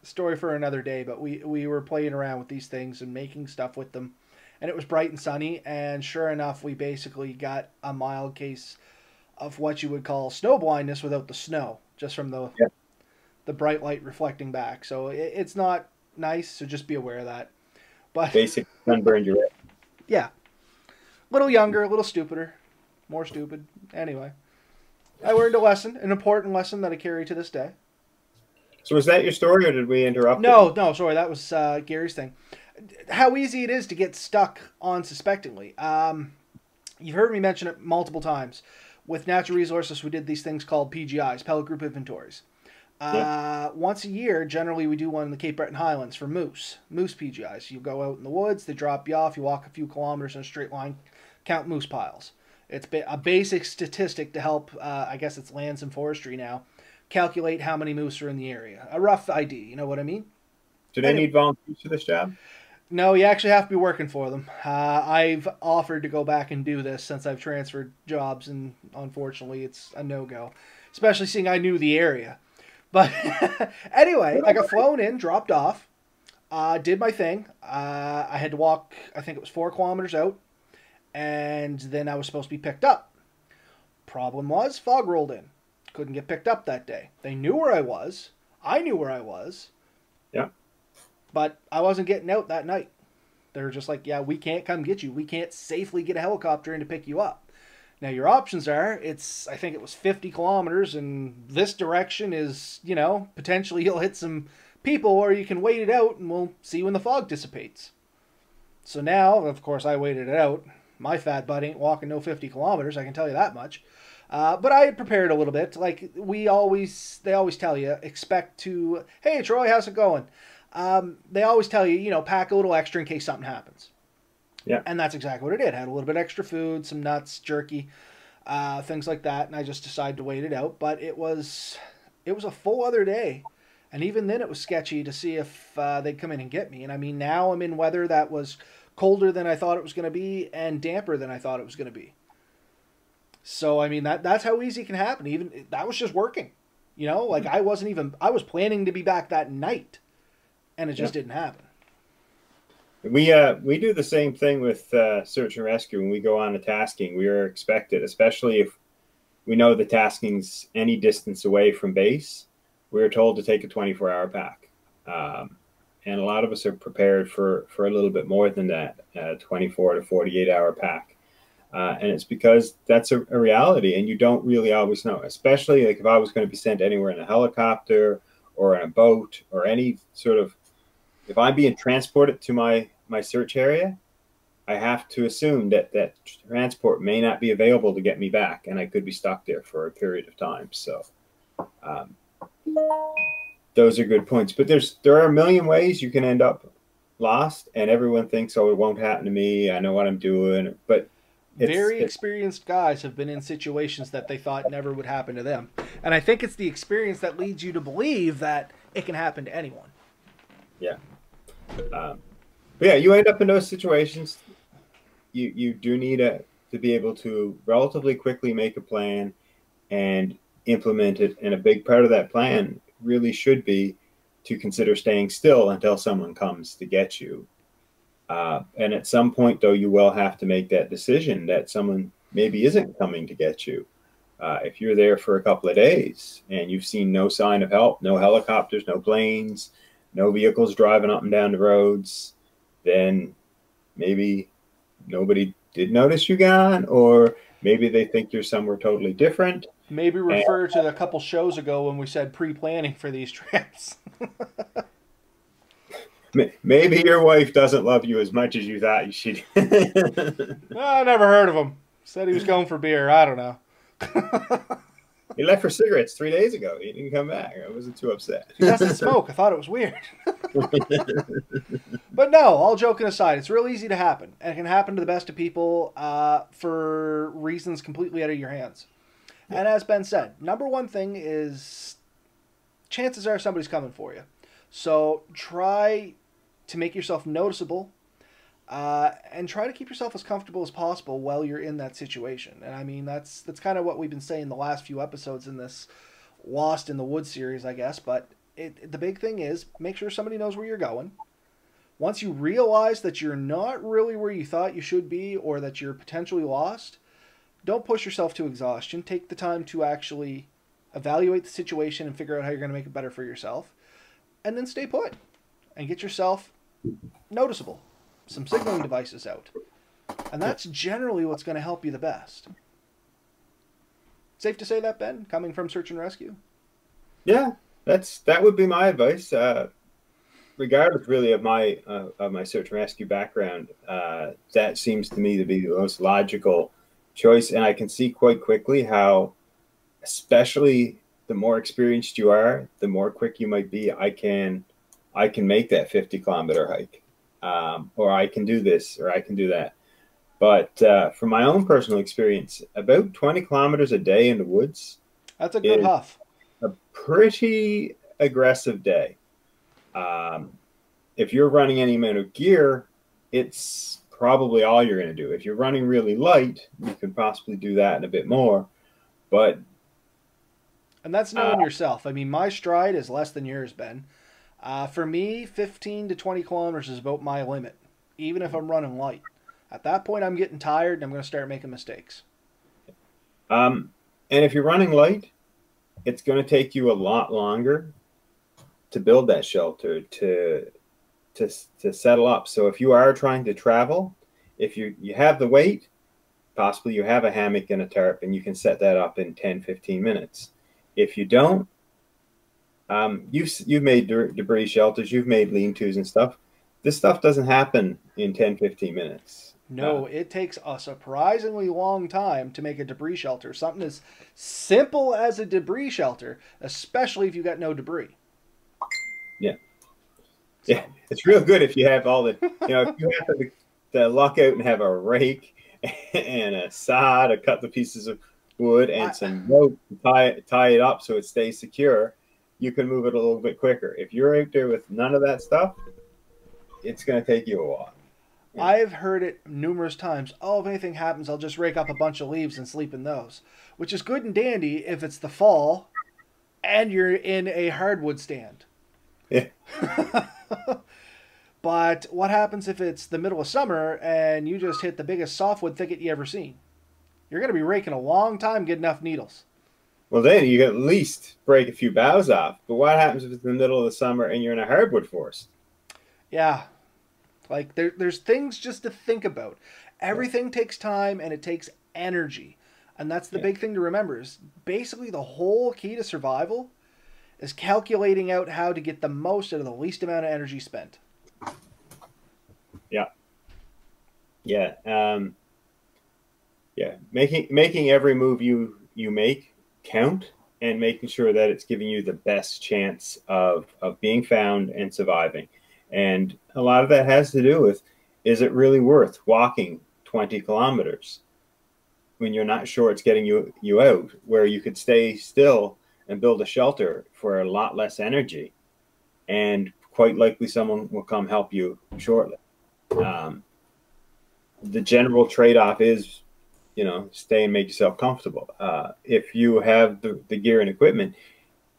story for another day. But we we were playing around with these things and making stuff with them, and it was bright and sunny. And sure enough, we basically got a mild case of what you would call snow blindness without the snow, just from the yeah. the bright light reflecting back. So it, it's not nice. So just be aware of that. But <laughs> basic sunburn, you're right. Yeah, a little younger, a little stupider, more stupid. Anyway, I learned a lesson, an important lesson that I carry to this day. So was that your story, or did we interrupt? No, it? no, sorry, that was uh, Gary's thing. How easy it is to get stuck unsuspectingly. Um, you've heard me mention it multiple times. With natural resources, we did these things called PGIs, pellet group inventories. Uh, Once a year, generally, we do one in the Cape Breton Highlands for moose, moose PGIs. You go out in the woods, they drop you off, you walk a few kilometers in a straight line, count moose piles. It's a basic statistic to help, uh, I guess it's lands and forestry now, calculate how many moose are in the area. A rough idea, you know what I mean? Do they need volunteers for this job? No, you actually have to be working for them. Uh, I've offered to go back and do this since I've transferred jobs, and unfortunately, it's a no go. Especially seeing I knew the area. But <laughs> anyway, I got flown in, dropped off, uh, did my thing. Uh, I had to walk, I think it was four kilometers out, and then I was supposed to be picked up. Problem was, fog rolled in couldn't get picked up that day. They knew where I was. I knew where I was. Yeah. But I wasn't getting out that night. They were just like, yeah, we can't come get you. We can't safely get a helicopter in to pick you up. Now your options are it's I think it was 50 kilometers and this direction is, you know, potentially you'll hit some people or you can wait it out and we'll see when the fog dissipates. So now, of course, I waited it out. My fat butt ain't walking no 50 kilometers, I can tell you that much. Uh, but I had prepared a little bit. Like we always, they always tell you, expect to, hey Troy, how's it going? Um, they always tell you, you know, pack a little extra in case something happens. Yeah. And that's exactly what I did. I had a little bit extra food, some nuts, jerky, uh, things like that, and I just decided to wait it out. But it was, it was a full other day, and even then it was sketchy to see if uh, they'd come in and get me. And I mean, now I'm in weather that was colder than I thought it was going to be and damper than I thought it was going to be. So I mean that that's how easy it can happen. Even that was just working. You know, like I wasn't even I was planning to be back that night, and it just yeah. didn't happen. We uh we do the same thing with uh, search and rescue when we go on a tasking. We are expected, especially if we know the tasking's any distance away from base. We are told to take a 24 hour pack, um, and a lot of us are prepared for for a little bit more than that, uh, 24 to 48 hour pack. Uh, and it's because that's a, a, reality and you don't really always know especially like if i was going to be sent anywhere in a helicopter or in a boat or any sort of if i'm being transported to my my search area i have to assume that that transport may not be available to get me back and i could be stuck there for a period of time. So um, those are good points. But there's there are a million ways you can end up lost and everyone thinks oh it won't happen to me. I know what i'm doing. But it's, very experienced guys have been in situations that they thought never would happen to them. And I think it's the experience that leads you to believe that it can happen to anyone. Yeah. Um, but yeah, you end up in those situations. You you do need a, to be able to relatively quickly make a plan and implement it. And a big part of that plan really should be to consider staying still until someone comes to get you uh, and at some point, though, you will have to make that decision that someone maybe isn't coming to get you. Uh, if you're there for a couple of days and you've seen no sign of help, no helicopters, no planes, no vehicles driving up and down the roads, then maybe nobody did notice you gone, or maybe they think you're somewhere totally different. Maybe refer and, to a couple shows ago when we said pre planning for these <laughs> trips. <laughs> Maybe your wife doesn't love you as much as you thought she did. <laughs> I never heard of him. Said he was going for beer. I don't know. <laughs> he left for cigarettes three days ago. He didn't come back. I wasn't too upset. He doesn't smoke. I thought it was weird. <laughs> but no, all joking aside, it's real easy to happen, and it can happen to the best of people uh, for reasons completely out of your hands. Yeah. And as Ben said, number one thing is chances are somebody's coming for you. So try to make yourself noticeable uh, and try to keep yourself as comfortable as possible while you're in that situation. And I mean, that's that's kind of what we've been saying the last few episodes in this Lost in the Woods series, I guess. But it, the big thing is make sure somebody knows where you're going. Once you realize that you're not really where you thought you should be or that you're potentially lost, don't push yourself to exhaustion. Take the time to actually evaluate the situation and figure out how you're going to make it better for yourself. And then stay put and get yourself noticeable some signaling devices out. And that's generally what's going to help you the best. Safe to say that, Ben, coming from search and rescue? Yeah, that's that would be my advice. Uh, regardless, really, of my uh, of my search and rescue background, uh, that seems to me to be the most logical choice. And I can see quite quickly how, especially the more experienced you are, the more quick you might be. I can I can make that fifty kilometer hike um, or I can do this, or I can do that. But uh, from my own personal experience, about 20 kilometers a day in the woods. That's a good huff. A pretty aggressive day. Um, if you're running any amount of gear, it's probably all you're going to do. If you're running really light, you can possibly do that and a bit more. But. And that's knowing uh, yourself. I mean, my stride is less than yours, Ben. Uh, for me, 15 to 20 kilometers is about my limit, even if I'm running light. At that point, I'm getting tired and I'm going to start making mistakes. Um, and if you're running light, it's going to take you a lot longer to build that shelter to to to settle up. So if you are trying to travel, if you you have the weight, possibly you have a hammock and a tarp and you can set that up in 10 15 minutes. If you don't, um, you've you've made debris shelters, you've made lean-tos and stuff. This stuff doesn't happen in 10, 15 minutes. No, uh, it takes a surprisingly long time to make a debris shelter. Something as simple as a debris shelter, especially if you got no debris. Yeah. So. Yeah, it's real good if you have all the, you know, if you have to, to luck out and have a rake and a saw to cut the pieces of wood and I, some rope to tie, tie it up so it stays secure you can move it a little bit quicker. If you're out there with none of that stuff, it's going to take you a while. I've heard it numerous times. Oh, if anything happens, I'll just rake up a bunch of leaves and sleep in those, which is good and dandy if it's the fall and you're in a hardwood stand. Yeah. <laughs> but what happens if it's the middle of summer and you just hit the biggest softwood thicket you ever seen? You're going to be raking a long time getting enough needles. Well, then you can at least break a few boughs off. But what happens if it's in the middle of the summer and you're in a hardwood forest? Yeah. Like there, there's things just to think about. Everything yeah. takes time and it takes energy. And that's the yeah. big thing to remember is basically the whole key to survival is calculating out how to get the most out of the least amount of energy spent. Yeah. Yeah. Um, yeah. Making making every move you you make count and making sure that it's giving you the best chance of, of being found and surviving. And a lot of that has to do with is it really worth walking 20 kilometers when you're not sure it's getting you, you out, where you could stay still and build a shelter for a lot less energy. And quite likely someone will come help you shortly. Um, the general trade off is you know, stay and make yourself comfortable. Uh, if you have the, the gear and equipment,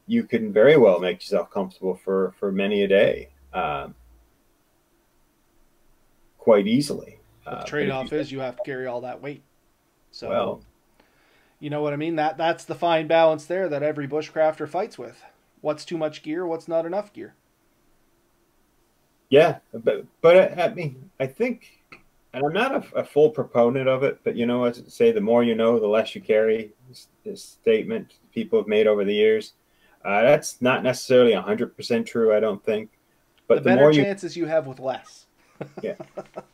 you can very well make yourself comfortable for, for many a day um, quite easily. Uh, the trade off is you have to carry all that weight. So, well, you know what I mean? That That's the fine balance there that every bushcrafter fights with. What's too much gear? What's not enough gear? Yeah, but but I, I mean, I think and I'm not a, a, full proponent of it, but you know, as I say, the more you know, the less you carry. This, this statement people have made over the years. Uh, that's not necessarily 100% true, I don't think. But the, the better more chances you, you have with less. <laughs> yeah,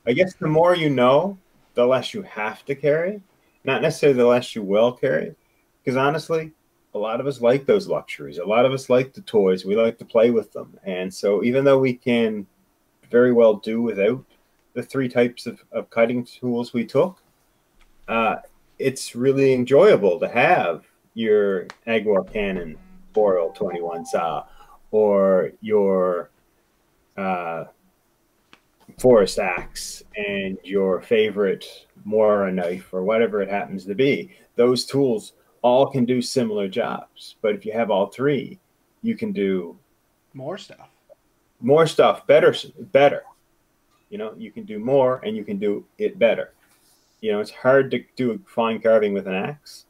I guess the more you know, the less you have to carry. Not necessarily the less you will carry, because honestly, a lot of us like those luxuries. A lot of us like the toys. We like to play with them, and so even though we can very well do without the three types of, of cutting tools we took. Uh, it's really enjoyable to have your Agawam Canoe Boreal21 saw or your uh, forest axe and your favorite Mora knife or whatever it happens to be. Those tools all can do similar jobs. But if you have all three, you can do more stuff. More stuff, better, better. You know, you can do more and you can do it better. You know, it's hard to do fine carving with an axe.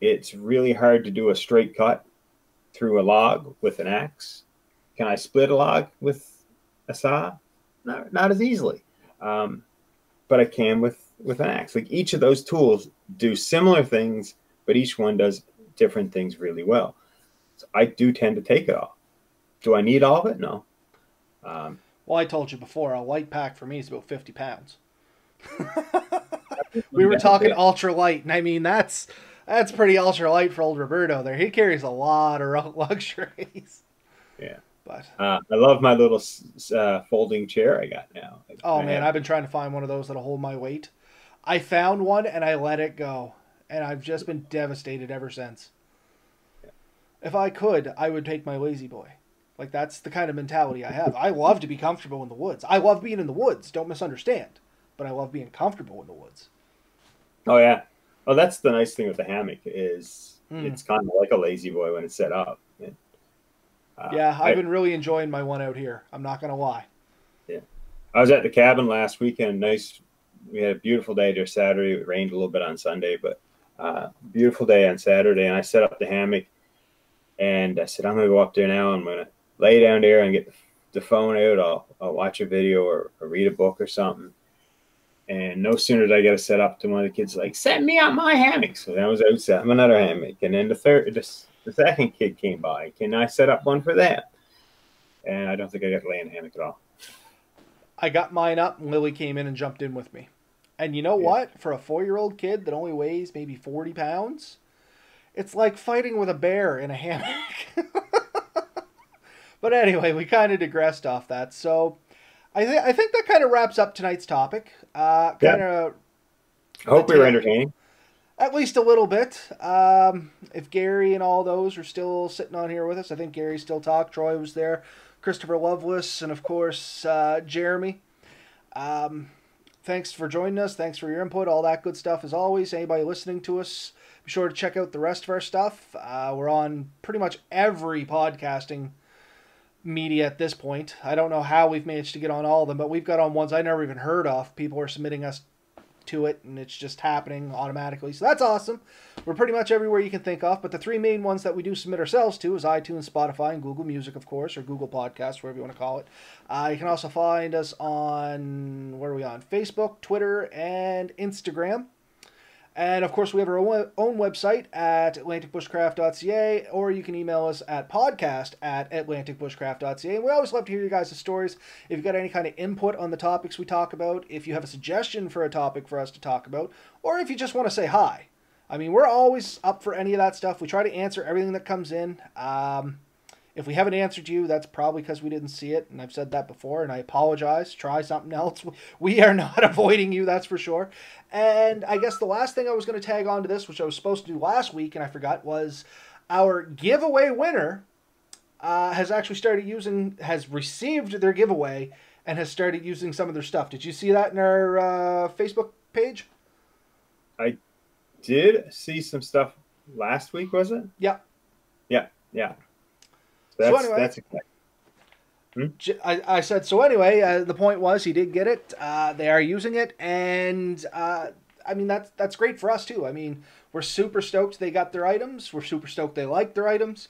It's really hard to do a straight cut through a log with an axe. Can I split a log with a saw? Not, not as easily. Um, but I can with with an axe. Like each of those tools do similar things, but each one does different things really well. So I do tend to take it all. Do I need all of it? No. Um, well, I told you before, a light pack for me is about fifty pounds. <laughs> we were talking ultra light, and I mean that's that's pretty ultra light for old Roberto. There, he carries a lot of <laughs> luxuries. Yeah. But uh, I love my little uh, folding chair I got now. Oh I man, have... I've been trying to find one of those that'll hold my weight. I found one and I let it go, and I've just been devastated ever since. Yeah. If I could, I would take my lazy boy. Like that's the kind of mentality I have. I love to be comfortable in the woods. I love being in the woods. Don't misunderstand, but I love being comfortable in the woods. Oh yeah. Oh, that's the nice thing with the hammock is mm. it's kind of like a lazy boy when it's set up. Uh, yeah, I've I, been really enjoying my one out here. I'm not gonna lie. Yeah, I was at the cabin last weekend. Nice, we had a beautiful day there Saturday. It rained a little bit on Sunday, but uh, beautiful day on Saturday. And I set up the hammock, and I said I'm gonna go up there now. I'm gonna lay down there and get the phone out. I'll, I'll watch a video or, or read a book or something. And no sooner did I get it set up to one of the kids like, set me up my hammock. So then I was out setting another hammock. And then the third, just the second kid came by. Can I set up one for that? And I don't think I got to lay in a hammock at all. I got mine up, and Lily came in and jumped in with me. And you know yeah. what? For a four year old kid that only weighs maybe 40 pounds, it's like fighting with a bear in a hammock. <laughs> but anyway, we kind of digressed off that. So I, th- I think that kind of wraps up tonight's topic. Uh, kind of. I hope we were entertaining at least a little bit. Um, if Gary and all those are still sitting on here with us, I think Gary still talked. Troy was there, Christopher Lovelace, and of course uh, Jeremy. Um, thanks for joining us. Thanks for your input. All that good stuff as always. Anybody listening to us, be sure to check out the rest of our stuff. Uh, we're on pretty much every podcasting media at this point. I don't know how we've managed to get on all of them, but we've got on ones I never even heard of. People are submitting us to it and it's just happening automatically. So that's awesome. We're pretty much everywhere you can think of, but the three main ones that we do submit ourselves to is iTunes, Spotify, and Google Music, of course, or Google Podcasts, whatever you want to call it. Uh, you can also find us on, where are we on? Facebook, Twitter, and Instagram. And of course, we have our own website at atlanticbushcraft.ca, or you can email us at podcast at atlanticbushcraft.ca. And we always love to hear you guys' stories. If you've got any kind of input on the topics we talk about, if you have a suggestion for a topic for us to talk about, or if you just want to say hi. I mean, we're always up for any of that stuff. We try to answer everything that comes in. Um, if we haven't answered you, that's probably because we didn't see it, and I've said that before, and I apologize. Try something <laughs> else. We are not <laughs> avoiding you, that's for sure. And I guess the last thing I was going to tag on to this, which I was supposed to do last week and I forgot, was our giveaway winner uh, has actually started using, has received their giveaway and has started using some of their stuff. Did you see that in our uh, Facebook page? I did see some stuff last week, was it? Yeah. Yeah, yeah. That's, so anyway, that's hmm? I, I said so anyway. Uh, the point was he did get it. Uh, they are using it, and uh, I mean that's that's great for us too. I mean we're super stoked they got their items. We're super stoked they like their items.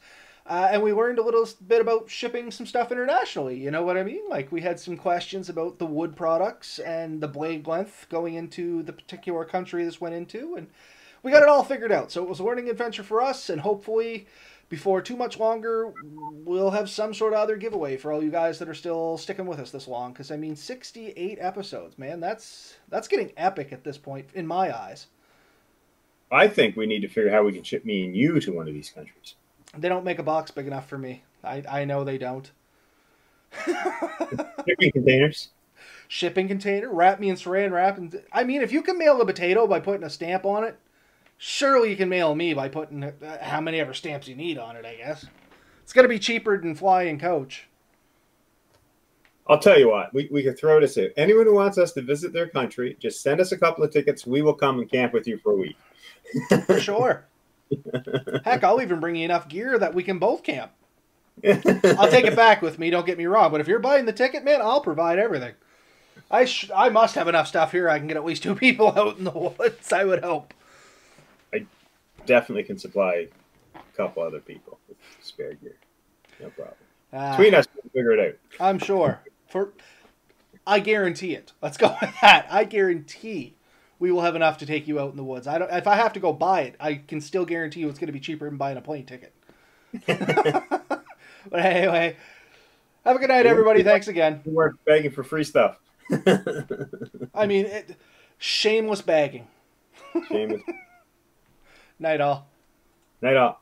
Uh, and we learned a little bit about shipping some stuff internationally. You know what I mean? Like we had some questions about the wood products and the blade length going into the particular country this went into, and we got it all figured out. So it was a learning adventure for us, and hopefully before too much longer, we'll have some sort of other giveaway for all you guys that are still sticking with us this long. Because I mean, 68 episodes, man, that's that's getting epic at this point in my eyes. I think we need to figure out how we can ship me and you to one of these countries. They don't make a box big enough for me. I I know they don't. <laughs> Shipping containers. Shipping container, wrap me in saran wrap. And I mean, if you can mail a potato by putting a stamp on it, surely you can mail me by putting uh, how many ever stamps you need on it. I guess it's gonna be cheaper than flying coach. I'll tell you what, we, we could throw this out. Anyone who wants us to visit their country, just send us a couple of tickets. We will come and camp with you for a week. For sure. <laughs> Heck, I'll even bring you enough gear that we can both camp. I'll take it <laughs> back with me. Don't get me wrong, but if you're buying the ticket, man, I'll provide everything. I sh- I must have enough stuff here. I can get at least two <laughs> people out in the woods. I would hope. Definitely can supply a couple other people with spare gear. No problem. Uh, Between us, we'll figure it out. I'm sure. For I guarantee it. Let's go with that. I guarantee we will have enough to take you out in the woods. I don't. If I have to go buy it, I can still guarantee you it's going to be cheaper than buying a plane ticket. <laughs> but anyway, have a good night, everybody. Thanks again. We weren't begging for free stuff. <laughs> I mean, it, shameless bagging. Shame. Night all. Night off.